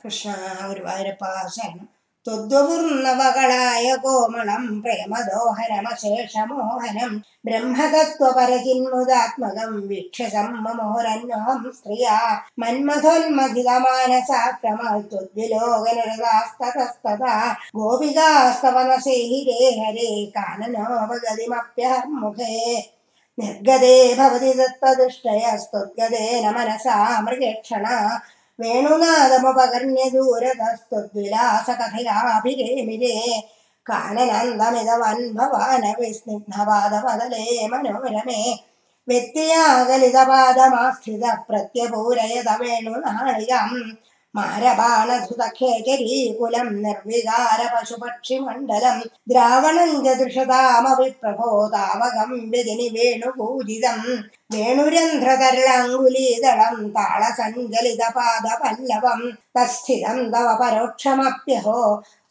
കൃഷ്ണ ഗുരുവായൂരപ്പ ശരണം ത്വദ്വപൂർണവകളായ കോമളം പ്രേമദോഹനമശേഷമോഹനം ബ്രഹ്മതത്വപരചിന്മുദാത്മകം വീക്ഷ്യ സമ്മോഹരന്വഹം സ്ത്രിയാ മന്മഥോന്മഥിതമാനസാക്രമത്വദ്വിലോകനരതാസ്തതസ്തഥാ ഗോപികാസ്തവനസേഹിരേ ഹരേ കാനനോപഗതിമപ്യഹർമുഖേ നിർഗതേ ഭവതി തത്പദൃഷ്ടയസ്ത്വദ്ഗതേന മനസാ മൃഗേക്ഷണ വേണുനാദമുപകർണ്യ ദൂരതസ്ത്വദ്വിലാസകഥയാഭിരേമിരേ കാനനന്ദമിതവൻ ഭവാന വിസ്നിഗ്ധപാദപദലേ മനോരമേ വ്യക്തിയാകലിതപാദമാസ്ഥിത പ്രത്യപൂരയത വേണുനാളികം मारबाणधुत खेचरीकुलं निर्विकार पशुपक्षिमण्डलं च दृशताप्रभो तावगं वेणुपूजितं वेणुरन्ध्रतरळ अङ्गुलीदलं ताळसञ्जलितपादपल्लवं तत्स्थितं तव परोक्षमप्यहो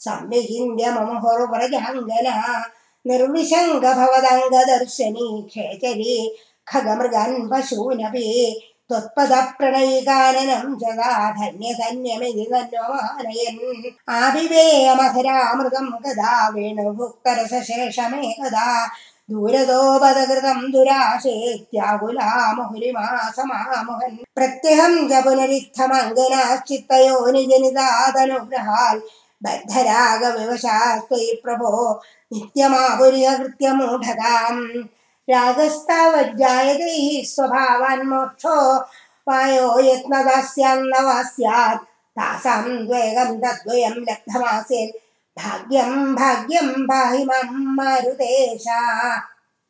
संविहि मुरुव्रजङ्गना निर्विशङ्गभवदङ्गदर्शनी खेचरी खगमृगन् पशूनपि त्वत्पदप्रणयिकाननं जगा धन्यधन्यमिति तन्वमानयन् आभिवेयमधरामृतं कदा दुराशेत्याकुलामुहुरिमासमामुहन् प्रत्यहं च पुनरित्थमङ्गनाश्चित्तयो निजनिदादनुग्रहाल् बद्धरागविवशास्त्वयि प्रभो नित्यमापुर्यकृत्यमूढताम् रागस्तावज्जायते हि स्वभावान्मोक्षो वायो यत्नदास्यान्नवा स्यात् तासां तद्वयं लब्धमासीत्। भाग्यं भाग्यं पाहि माँ